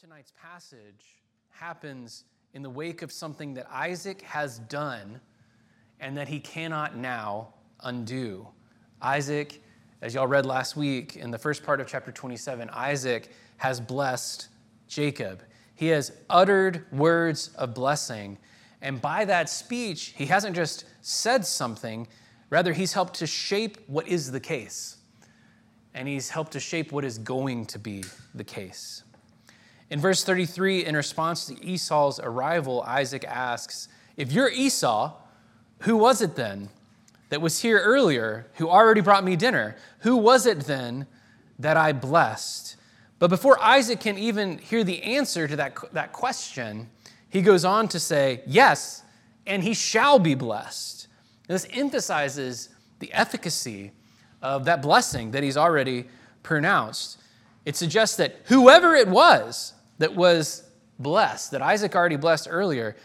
tonight's passage happens in the wake of something that Isaac has done and that he cannot now undo. Isaac, as y'all read last week in the first part of chapter 27, Isaac has blessed Jacob. He has uttered words of blessing. And by that speech, he hasn't just said something, rather, he's helped to shape what is the case. And he's helped to shape what is going to be the case. In verse 33, in response to Esau's arrival, Isaac asks, If you're Esau, who was it then that was here earlier who already brought me dinner? Who was it then that I blessed? But before Isaac can even hear the answer to that, that question, he goes on to say, Yes, and he shall be blessed. And this emphasizes the efficacy of that blessing that he's already pronounced. It suggests that whoever it was that was blessed, that Isaac already blessed earlier,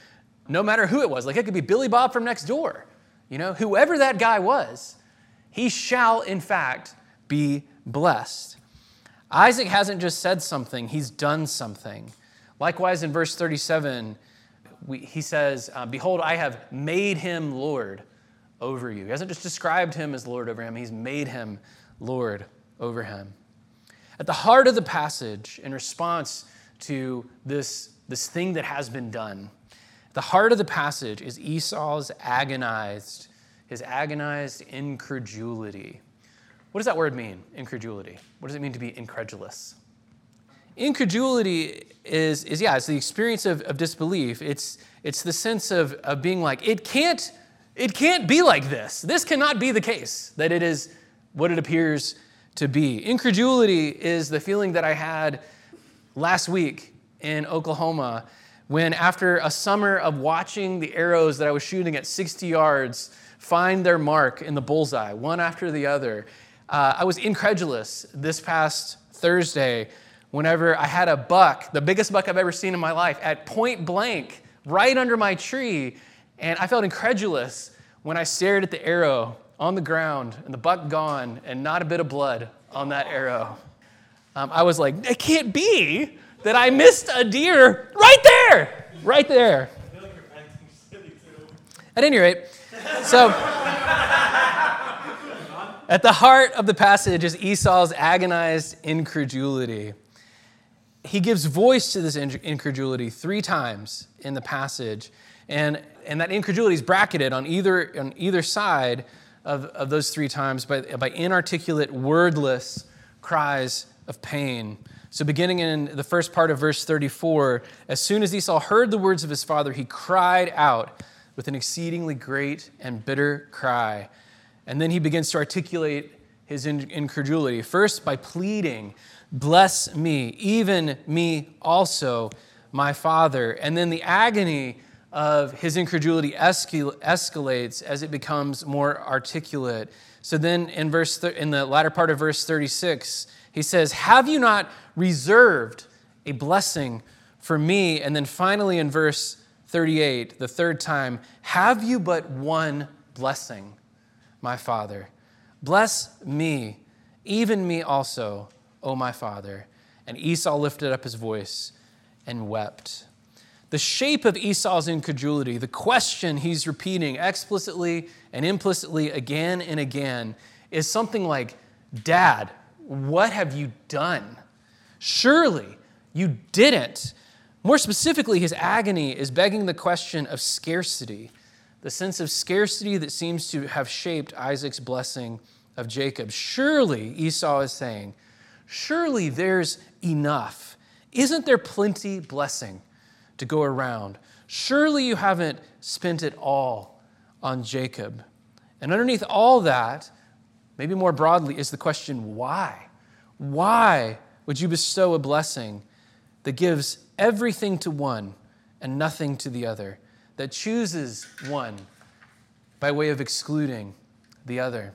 no matter who it was, like it could be Billy Bob from next door, you know, whoever that guy was, he shall in fact be blessed. Isaac hasn't just said something, he's done something. Likewise, in verse 37, we, he says, uh, Behold, I have made him Lord over you. He hasn't just described him as Lord over him, he's made him Lord over him. At the heart of the passage, in response to this, this thing that has been done. The heart of the passage is Esau's agonized, his agonized incredulity. What does that word mean, incredulity? What does it mean to be incredulous? Incredulity is, is yeah, it's the experience of, of disbelief. It's, it's the sense of, of being like, it can't, it can't be like this. This cannot be the case, that it is what it appears to be. Incredulity is the feeling that I had last week in Oklahoma when, after a summer of watching the arrows that I was shooting at 60 yards find their mark in the bullseye, one after the other, uh, I was incredulous this past Thursday whenever I had a buck, the biggest buck I've ever seen in my life, at point blank, right under my tree. And I felt incredulous when I stared at the arrow on the ground and the buck gone and not a bit of blood on that arrow um, I was like, it can't be that I missed a deer right there, right there. At any rate, so at the heart of the passage is Esau's agonized incredulity. He gives voice to this incredulity three times in the passage, and, and that incredulity is bracketed on either, on either side of, of those three times by, by inarticulate, wordless cries of pain. So, beginning in the first part of verse 34, as soon as Esau heard the words of his father, he cried out with an exceedingly great and bitter cry. And then he begins to articulate his incredulity. First, by pleading, Bless me, even me also, my father. And then the agony of his incredulity escalates as it becomes more articulate. So then in verse th- in the latter part of verse 36, he says, Have you not reserved a blessing for me? And then finally in verse 38, the third time, Have you but one blessing, my Father? Bless me, even me also, O my Father. And Esau lifted up his voice and wept. The shape of Esau's incredulity, the question he's repeating explicitly and implicitly again and again, is something like, Dad, what have you done? Surely you didn't. More specifically, his agony is begging the question of scarcity, the sense of scarcity that seems to have shaped Isaac's blessing of Jacob. Surely, Esau is saying, surely there's enough. Isn't there plenty blessing to go around? Surely you haven't spent it all on Jacob. And underneath all that, maybe more broadly, is the question why? Why would you bestow a blessing that gives everything to one and nothing to the other, that chooses one by way of excluding the other?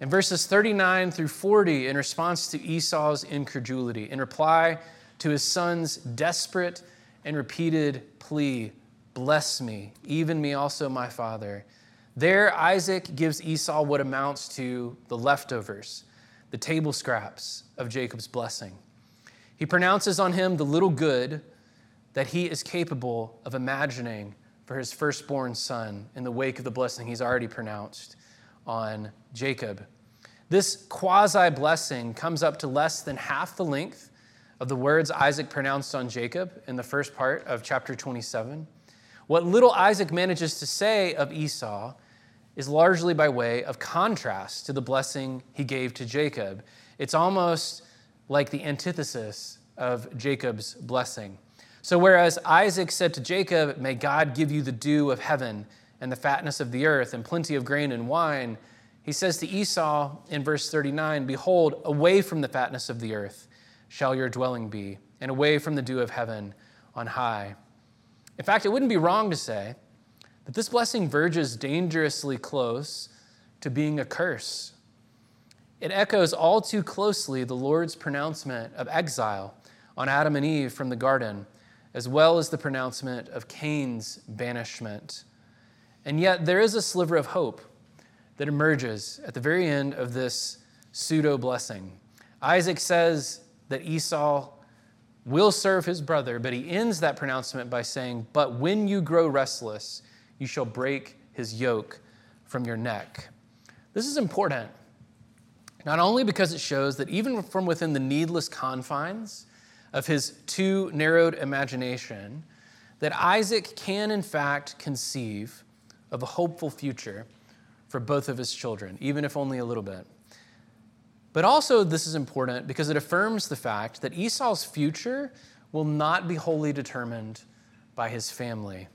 In verses 39 through 40, in response to Esau's incredulity, in reply to his son's desperate and repeated plea, Bless me, even me also, my father. There, Isaac gives Esau what amounts to the leftovers, the table scraps of Jacob's blessing. He pronounces on him the little good that he is capable of imagining for his firstborn son in the wake of the blessing he's already pronounced on Jacob. This quasi blessing comes up to less than half the length of the words Isaac pronounced on Jacob in the first part of chapter 27. What little Isaac manages to say of Esau is largely by way of contrast to the blessing he gave to Jacob. It's almost like the antithesis of Jacob's blessing. So, whereas Isaac said to Jacob, May God give you the dew of heaven and the fatness of the earth and plenty of grain and wine, he says to Esau in verse 39, Behold, away from the fatness of the earth shall your dwelling be, and away from the dew of heaven on high. In fact, it wouldn't be wrong to say that this blessing verges dangerously close to being a curse. It echoes all too closely the Lord's pronouncement of exile on Adam and Eve from the garden as well as the pronouncement of Cain's banishment. And yet, there is a sliver of hope that emerges at the very end of this pseudo blessing. Isaac says that Esau will serve his brother, but he ends that pronouncement by saying, But when you grow restless, you shall break his yoke from your neck. This is important, not only because it shows that even from within the needless confines of his too narrowed imagination that Isaac can, in fact, conceive of a hopeful future for both of his children, even if only a little bit. But also, this is important because it affirms the fact that Esau's future will not be wholly determined by his family,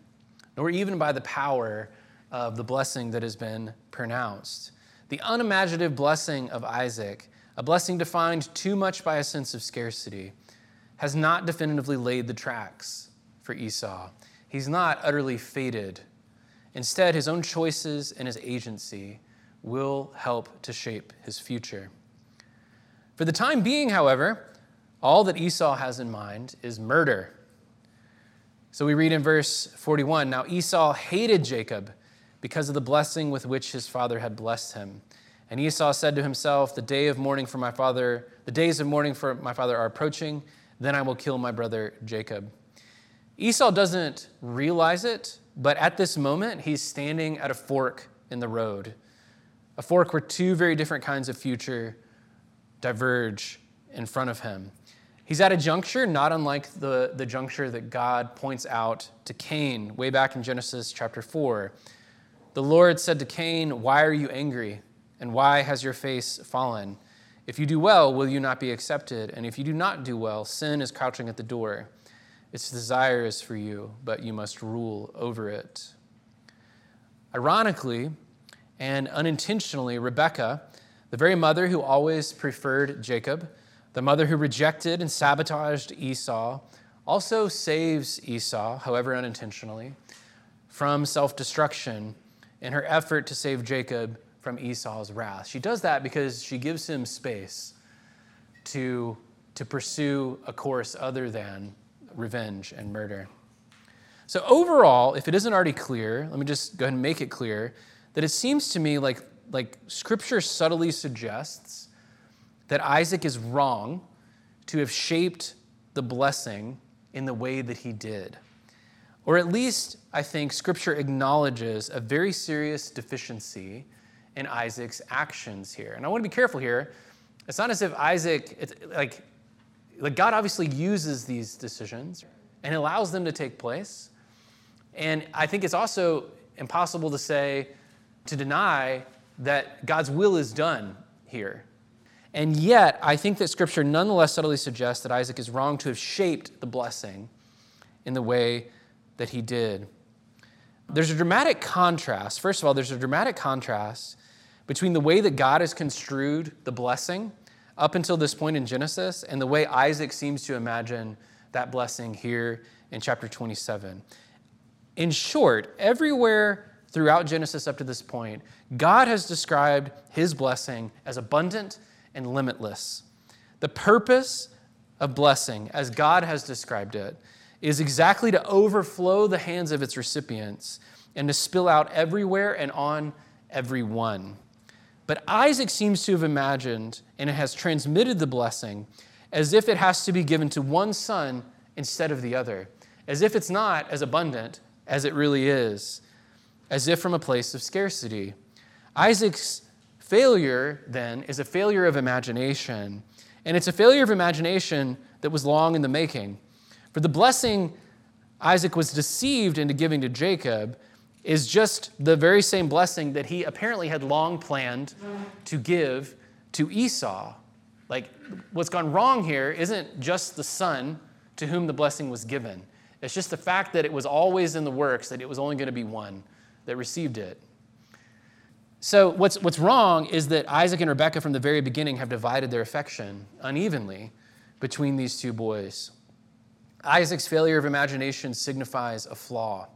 nor even by the power of the blessing that has been pronounced. The unimaginative blessing of Isaac, a blessing defined too much by a sense of scarcity, has not definitively laid the tracks for Esau. He's not utterly fated. Instead, his own choices and his agency will help to shape his future. For the time being, however, all that Esau has in mind is murder. So we read in verse 41 Now Esau hated Jacob because of the blessing with which his father had blessed him. And Esau said to himself, The day of mourning for my father, the days of mourning for my father are approaching. Then I will kill my brother Jacob. Esau doesn't realize it, but at this moment, he's standing at a fork in the road, a fork where two very different kinds of future diverge in front of him. He's at a juncture not unlike the, the juncture that God points out to Cain way back in Genesis chapter 4. The Lord said to Cain, Why are you angry? And why has your face fallen? If you do well, will you not be accepted? And if you do not do well, sin is crouching at the door. Its desire is for you, but you must rule over it. Ironically and unintentionally, Rebekah, the very mother who always preferred Jacob, the mother who rejected and sabotaged Esau, also saves Esau, however unintentionally, from self destruction in her effort to save Jacob from Esau's wrath. She does that because she gives him space to, to pursue a course other than revenge and murder. So, overall, if it isn't already clear, let me just go ahead and make it clear that it seems to me like, like Scripture subtly suggests that Isaac is wrong to have shaped the blessing in the way that he did. Or at least, I think Scripture acknowledges a very serious deficiency in Isaac's actions here. And I want to be careful here. It's not as if Isaac, like, like God obviously uses these decisions and allows them to take place. And I think it's also impossible to say, to deny that God's will is done here. And yet, I think that Scripture nonetheless subtly suggests that Isaac is wrong to have shaped the blessing in the way that he did. There's a dramatic contrast. First of all, there's a dramatic contrast between the way that God has construed the blessing up until this point in Genesis and the way Isaac seems to imagine that blessing here in chapter 27. In short, everywhere throughout Genesis up to this point, God has described his blessing as abundant and limitless. The purpose of blessing, as God has described it, is exactly to overflow the hands of its recipients and to spill out everywhere and on everyone. But Isaac seems to have imagined and has transmitted the blessing as if it has to be given to one son instead of the other, as if it's not as abundant as it really is, as if from a place of scarcity. Isaac's failure, then, is a failure of imagination. And it's a failure of imagination that was long in the making. For the blessing Isaac was deceived into giving to Jacob is just the very same blessing that he apparently had long planned to give to Esau. Like, what's gone wrong here isn't just the son to whom the blessing was given, it's just the fact that it was always in the works that it was only going to be one that received it. So, what's, what's wrong is that Isaac and Rebekah from the very beginning have divided their affection unevenly between these two boys. Isaac's failure of imagination signifies a flaw,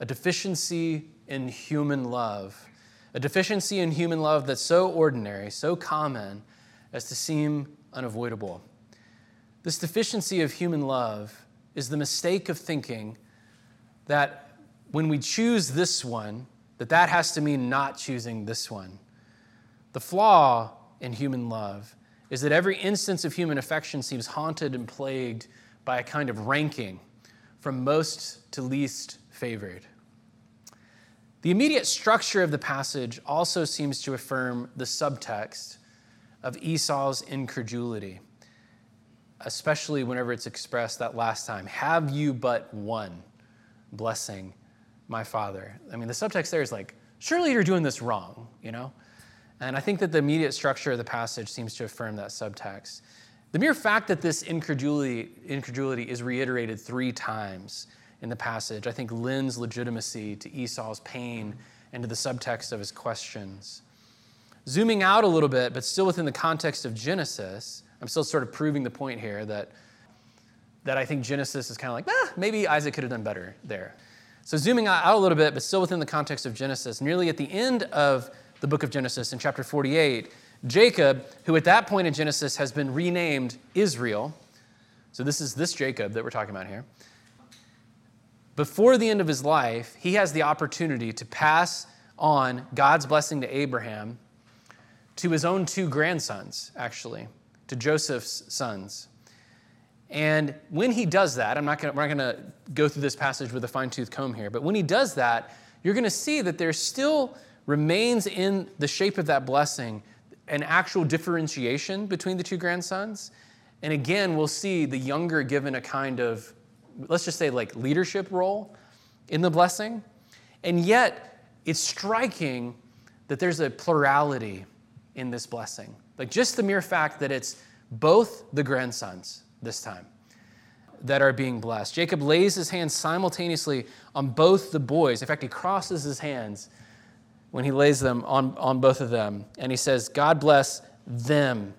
a deficiency in human love, a deficiency in human love that's so ordinary, so common, as to seem unavoidable. This deficiency of human love is the mistake of thinking that when we choose this one, that that has to mean not choosing this one. The flaw in human love is that every instance of human affection seems haunted and plagued by a kind of ranking from most to least favored. The immediate structure of the passage also seems to affirm the subtext of Esau's incredulity, especially whenever it's expressed that last time Have you but one blessing my father? I mean, the subtext there is like, Surely you're doing this wrong, you know? And I think that the immediate structure of the passage seems to affirm that subtext. The mere fact that this incredulity, incredulity is reiterated three times in the passage, I think, lends legitimacy to Esau's pain and to the subtext of his questions. Zooming out a little bit, but still within the context of Genesis, I'm still sort of proving the point here that, that I think Genesis is kind of like, ah, maybe Isaac could have done better there. So, zooming out a little bit, but still within the context of Genesis, nearly at the end of the book of Genesis in chapter 48, Jacob, who at that point in Genesis has been renamed Israel, so this is this Jacob that we're talking about here. Before the end of his life, he has the opportunity to pass on God's blessing to Abraham to his own two grandsons, actually, to Joseph's sons. And when he does that, I'm not gonna, we're not going to go through this passage with a fine tooth comb here, but when he does that, you're going to see that there still remains in the shape of that blessing an actual differentiation between the two grandsons. And again, we'll see the younger given a kind of, let's just say, like leadership role in the blessing. And yet, it's striking that there's a plurality in this blessing. Like just the mere fact that it's both the grandsons this time that are being blessed. Jacob lays his hands simultaneously on both the boys. In fact, he crosses his hands when he lays them on, on both of them. And he says, God bless them.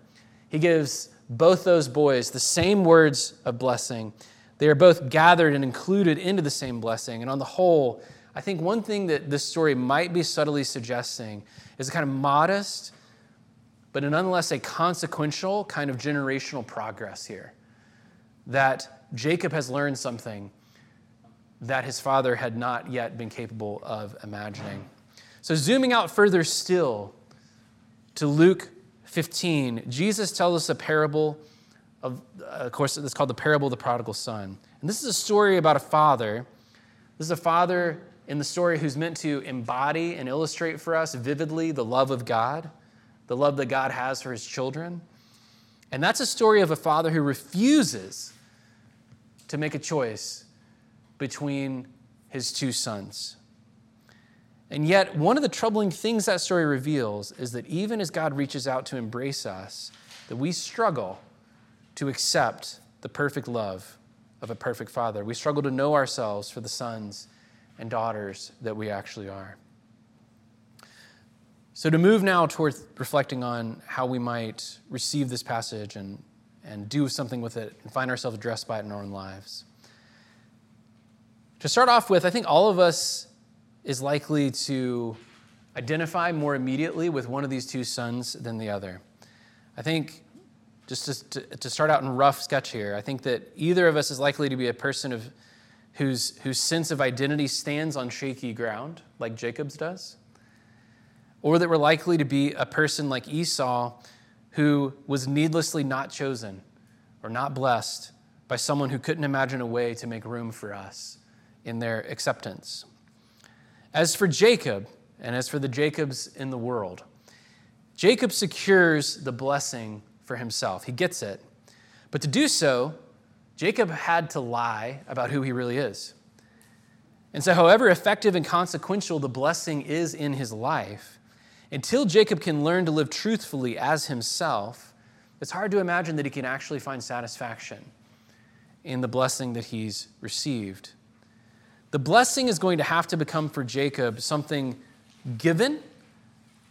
He gives both those boys the same words of blessing. They are both gathered and included into the same blessing. And on the whole, I think one thing that this story might be subtly suggesting is a kind of modest but nonetheless a consequential kind of generational progress here. That Jacob has learned something that his father had not yet been capable of imagining. So, zooming out further still to Luke 15, Jesus tells us a parable of, uh, of course, it's called the parable of the prodigal son. And this is a story about a father. This is a father in the story who's meant to embody and illustrate for us vividly the love of God the love that God has for his children. And that's a story of a father who refuses to make a choice between his two sons. And yet, one of the troubling things that story reveals is that even as God reaches out to embrace us, that we struggle to accept the perfect love of a perfect father. We struggle to know ourselves for the sons and daughters that we actually are. So, to move now towards reflecting on how we might receive this passage and, and do something with it and find ourselves addressed by it in our own lives. To start off with, I think all of us is likely to identify more immediately with one of these two sons than the other. I think, just to, to start out in rough sketch here, I think that either of us is likely to be a person of, whose, whose sense of identity stands on shaky ground, like Jacob's does or that we're likely to be a person like Esau who was needlessly not chosen or not blessed by someone who couldn't imagine a way to make room for us in their acceptance. As for Jacob, and as for the Jacobs in the world, Jacob secures the blessing for himself. He gets it. But to do so, Jacob had to lie about who he really is. And so, however effective and consequential the blessing is in his life, until Jacob can learn to live truthfully as himself, it's hard to imagine that he can actually find satisfaction in the blessing that he's received. The blessing is going to have to become for Jacob something given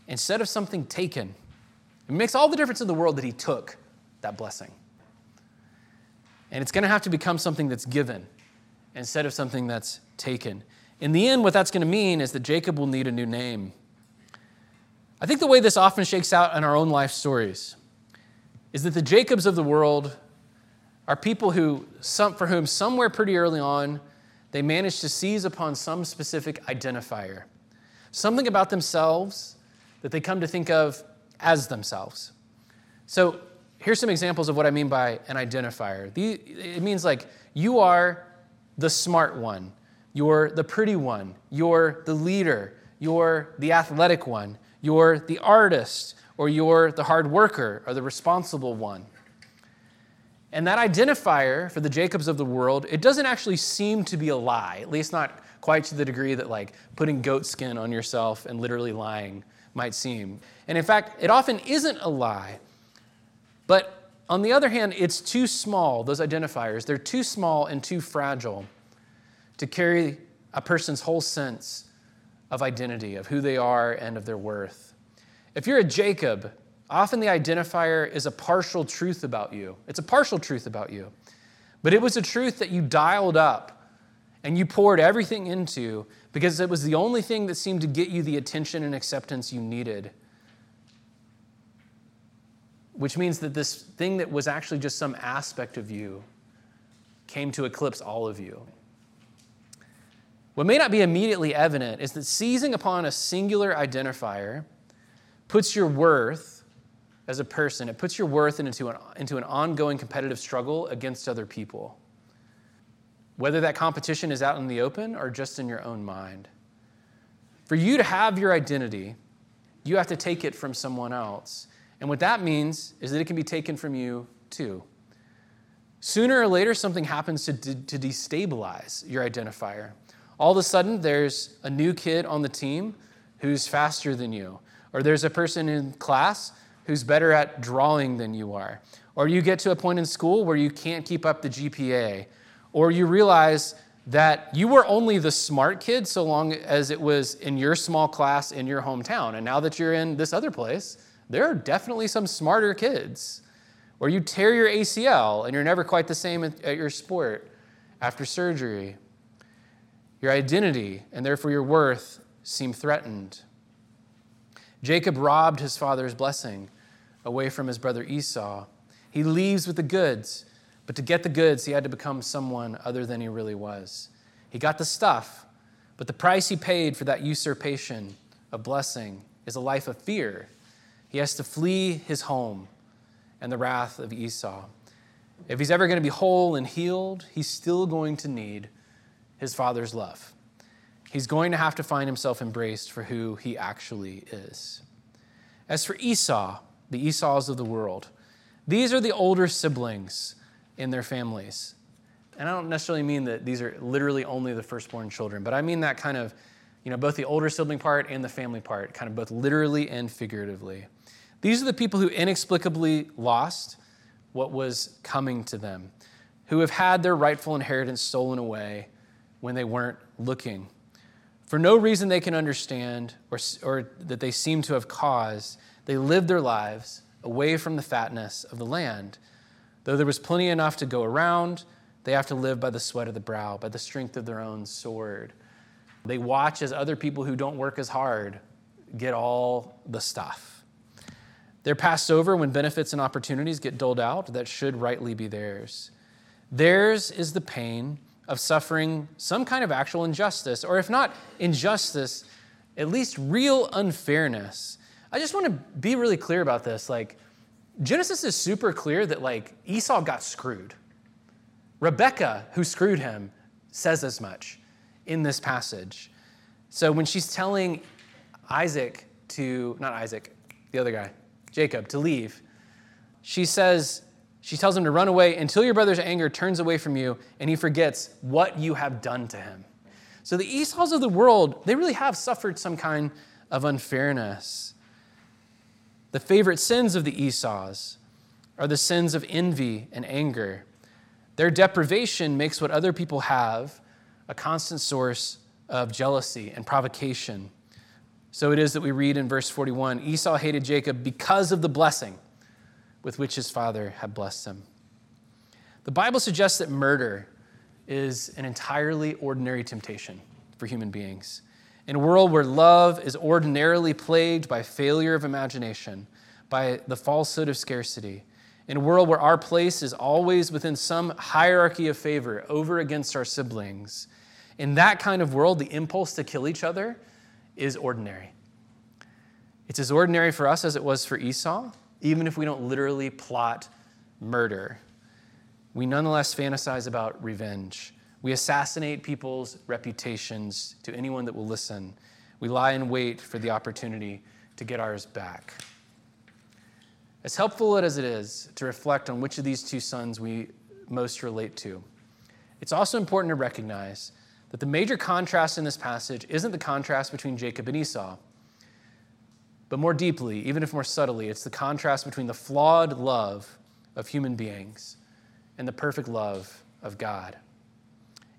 instead of something taken. It makes all the difference in the world that he took that blessing. And it's going to have to become something that's given instead of something that's taken. In the end, what that's going to mean is that Jacob will need a new name. I think the way this often shakes out in our own life stories is that the Jacobs of the world are people who, some, for whom somewhere pretty early on, they managed to seize upon some specific identifier, something about themselves that they come to think of as themselves. So here's some examples of what I mean by an identifier. it means like you are the smart one, you're the pretty one, you're the leader, you're the athletic one, you're the artist, or you're the hard worker or the responsible one. And that identifier for the Jacobs of the world, it doesn't actually seem to be a lie, at least not quite to the degree that like putting goat skin on yourself and literally lying might seem. And in fact, it often isn't a lie. But on the other hand, it's too small, those identifiers, they're too small and too fragile to carry a person's whole sense of identity, of who they are and of their worth. If you're a Jacob, often the identifier is a partial truth about you. It's a partial truth about you. But it was a truth that you dialed up and you poured everything into because it was the only thing that seemed to get you the attention and acceptance you needed. Which means that this thing that was actually just some aspect of you came to eclipse all of you. What may not be immediately evident is that seizing upon a singular identifier puts your worth as a person, it puts your worth into an, into an ongoing competitive struggle against other people whether that competition is out in the open or just in your own mind. For you to have your identity, you have to take it from someone else. And what that means is that it can be taken from you too. Sooner or later, something happens to, de- to destabilize your identifier. All of a sudden, there's a new kid on the team who's faster than you, or there's a person in class who's better at drawing than you are, or you get to a point in school where you can't keep up the GPA, or you realize that you were only the smart kid so long as it was in your small class in your hometown. And now that you're in this other place, there are definitely some smarter kids. Or you tear your ACL and you're never quite the same at your sport after surgery. Your identity and therefore your worth seem threatened. Jacob robbed his father's blessing away from his brother Esau. He leaves with the goods but to get the goods, he had to become someone other than he really was. He got the stuff, but the price he paid for that usurpation of blessing is a life of fear. He has to flee his home and the wrath of Esau. If he's ever going to be whole and healed, he's still going to need his father's love. He's going to have to find himself embraced for who he actually is. As for Esau, the Esau's of the world, these are the older siblings in their families. And I don't necessarily mean that these are literally only the firstborn children, but I mean that kind of, you know, both the older sibling part and the family part, kind of both literally and figuratively. These are the people who inexplicably lost what was coming to them, who have had their rightful inheritance stolen away when they weren't looking. For no reason they can understand or, or that they seem to have caused, they lived their lives away from the fatness of the land Though there was plenty enough to go around, they have to live by the sweat of the brow, by the strength of their own sword. They watch as other people who don't work as hard get all the stuff. They're passed over when benefits and opportunities get doled out that should rightly be theirs. Theirs is the pain of suffering some kind of actual injustice, or if not injustice, at least real unfairness. I just want to be really clear about this. Like, Genesis is super clear that like Esau got screwed. Rebecca, who screwed him, says as much in this passage. So when she's telling Isaac to, not Isaac, the other guy, Jacob, to leave, she says, she tells him to run away until your brother's anger turns away from you and he forgets what you have done to him. So the Esau's of the world, they really have suffered some kind of unfairness. The favorite sins of the Esau's are the sins of envy and anger. Their deprivation makes what other people have a constant source of jealousy and provocation. So it is that we read in verse 41 Esau hated Jacob because of the blessing with which his father had blessed him. The Bible suggests that murder is an entirely ordinary temptation for human beings. In a world where love is ordinarily plagued by failure of imagination, by the falsehood of scarcity, in a world where our place is always within some hierarchy of favor over against our siblings, in that kind of world, the impulse to kill each other is ordinary. It's as ordinary for us as it was for Esau, even if we don't literally plot murder. We nonetheless fantasize about revenge. We assassinate people's reputations to anyone that will listen. We lie in wait for the opportunity to get ours back. As helpful as it is to reflect on which of these two sons we most relate to, it's also important to recognize that the major contrast in this passage isn't the contrast between Jacob and Esau. But more deeply, even if more subtly, it's the contrast between the flawed love of human beings and the perfect love of God.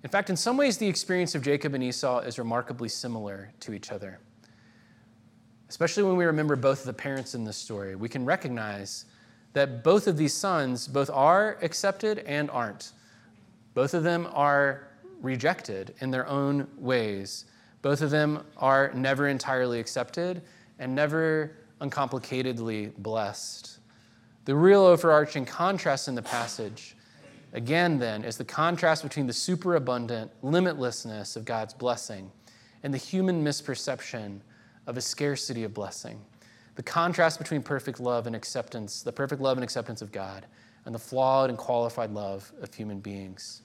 In fact, in some ways, the experience of Jacob and Esau is remarkably similar to each other. Especially when we remember both of the parents in this story, we can recognize that both of these sons both are accepted and aren't. Both of them are rejected in their own ways. Both of them are never entirely accepted, and never uncomplicatedly blessed. The real overarching contrast in the passage, again, then, is the contrast between the superabundant limitlessness of God's blessing and the human misperception of a scarcity of blessing. The contrast between perfect love and acceptance, the perfect love and acceptance of God, and the flawed and qualified love of human beings.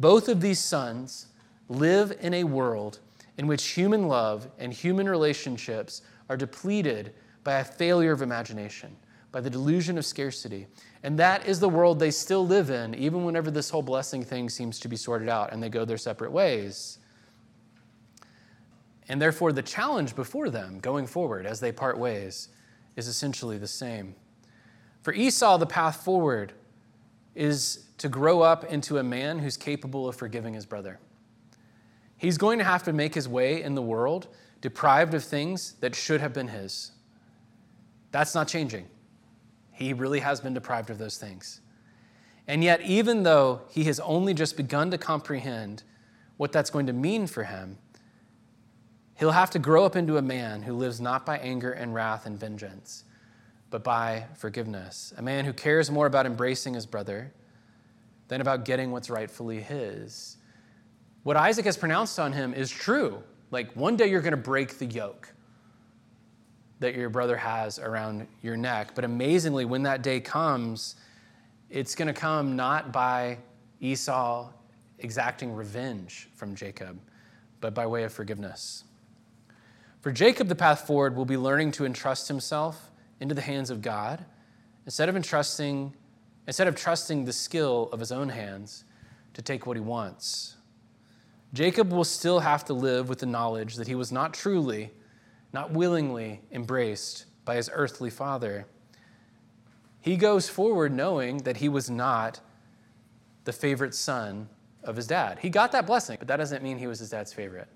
Both of these sons live in a world in which human love and human relationships are depleted by a failure of imagination, by the delusion of scarcity. And that is the world they still live in, even whenever this whole blessing thing seems to be sorted out and they go their separate ways. And therefore, the challenge before them going forward as they part ways is essentially the same. For Esau, the path forward is to grow up into a man who's capable of forgiving his brother. He's going to have to make his way in the world deprived of things that should have been his. That's not changing. He really has been deprived of those things. And yet, even though he has only just begun to comprehend what that's going to mean for him, he'll have to grow up into a man who lives not by anger and wrath and vengeance, but by forgiveness. A man who cares more about embracing his brother than about getting what's rightfully his. What Isaac has pronounced on him is true. Like one day you're going to break the yoke that your brother has around your neck. But amazingly, when that day comes, it's going to come not by Esau exacting revenge from Jacob, but by way of forgiveness. For Jacob, the path forward will be learning to entrust himself into the hands of God instead of entrusting, instead of trusting the skill of his own hands to take what he wants. Jacob will still have to live with the knowledge that he was not truly, not willingly embraced by his earthly father. He goes forward knowing that he was not the favorite son of his dad. He got that blessing, but that doesn't mean he was his dad's favorite.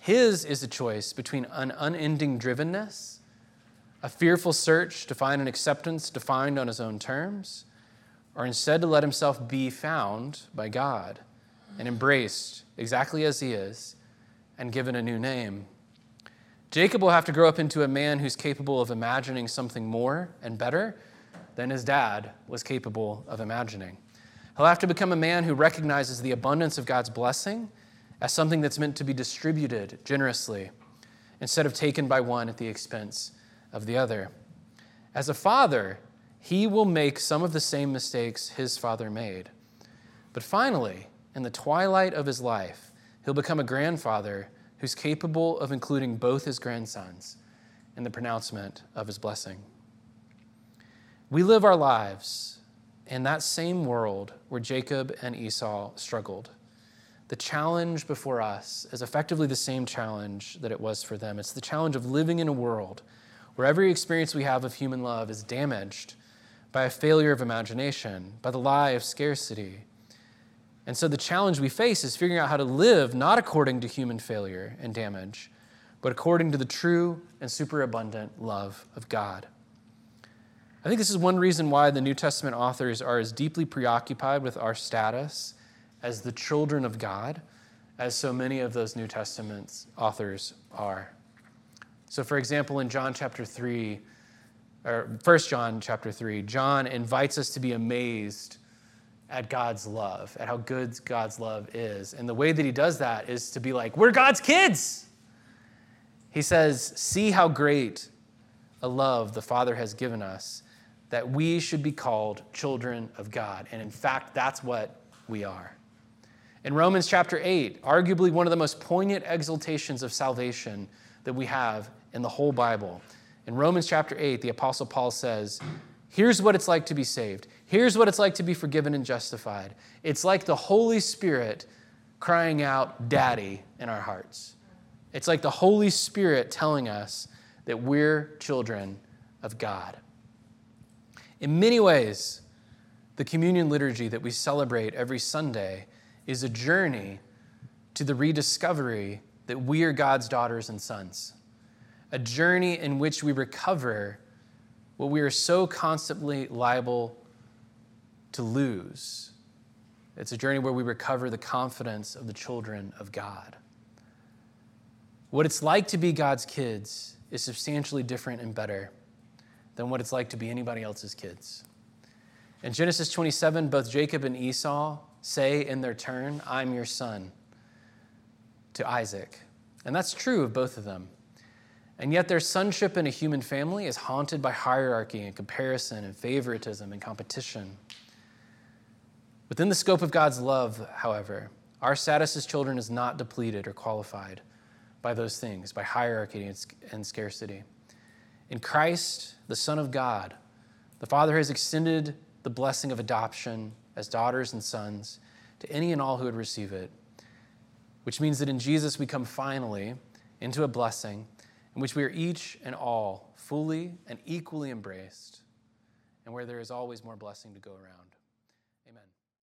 His is a choice between an unending drivenness, a fearful search to find an acceptance defined on his own terms, or instead to let himself be found by God and embraced exactly as he is and given a new name. Jacob will have to grow up into a man who's capable of imagining something more and better than his dad was capable of imagining. He'll have to become a man who recognizes the abundance of God's blessing as something that's meant to be distributed generously instead of taken by one at the expense of the other. As a father, he will make some of the same mistakes his father made. But finally, in the twilight of his life, he'll become a grandfather who's capable of including both his grandsons in the pronouncement of his blessing. We live our lives in that same world where Jacob and Esau struggled. The challenge before us is effectively the same challenge that it was for them. It's the challenge of living in a world where every experience we have of human love is damaged by a failure of imagination, by the lie of scarcity. And so the challenge we face is figuring out how to live not according to human failure and damage, but according to the true and superabundant love of God. I think this is one reason why the New Testament authors are as deeply preoccupied with our status as the children of God as so many of those New Testament authors are. So, for example, in John chapter 3, or 1 John chapter 3, John invites us to be amazed at God's love, at how good God's love is. And the way that he does that is to be like, we're God's kids. He says, See how great a love the Father has given us that we should be called children of God. And in fact, that's what we are. In Romans chapter 8, arguably one of the most poignant exaltations of salvation that we have in the whole Bible. In Romans chapter 8, the Apostle Paul says, Here's what it's like to be saved. Here's what it's like to be forgiven and justified. It's like the Holy Spirit crying out, Daddy, in our hearts. It's like the Holy Spirit telling us that we're children of God. In many ways, the communion liturgy that we celebrate every Sunday is a journey to the rediscovery that we are God's daughters and sons, a journey in which we recover what we are so constantly liable to lose. It's a journey where we recover the confidence of the children of God. What it's like to be God's kids is substantially different and better than what it's like to be anybody else's kids. In Genesis 27, both Jacob and Esau say in their turn, I'm your son, to Isaac. And that's true of both of them. And yet, their sonship in a human family is haunted by hierarchy and comparison and favoritism and competition. Within the scope of God's love, however, our status as children is not depleted or qualified by those things, by hierarchy and scarcity. In Christ, the Son of God, the Father has extended the blessing of adoption as daughters and sons to any and all who would receive it, which means that in Jesus we come finally into a blessing in which we are each and all fully and equally embraced, and where there is always more blessing to go around.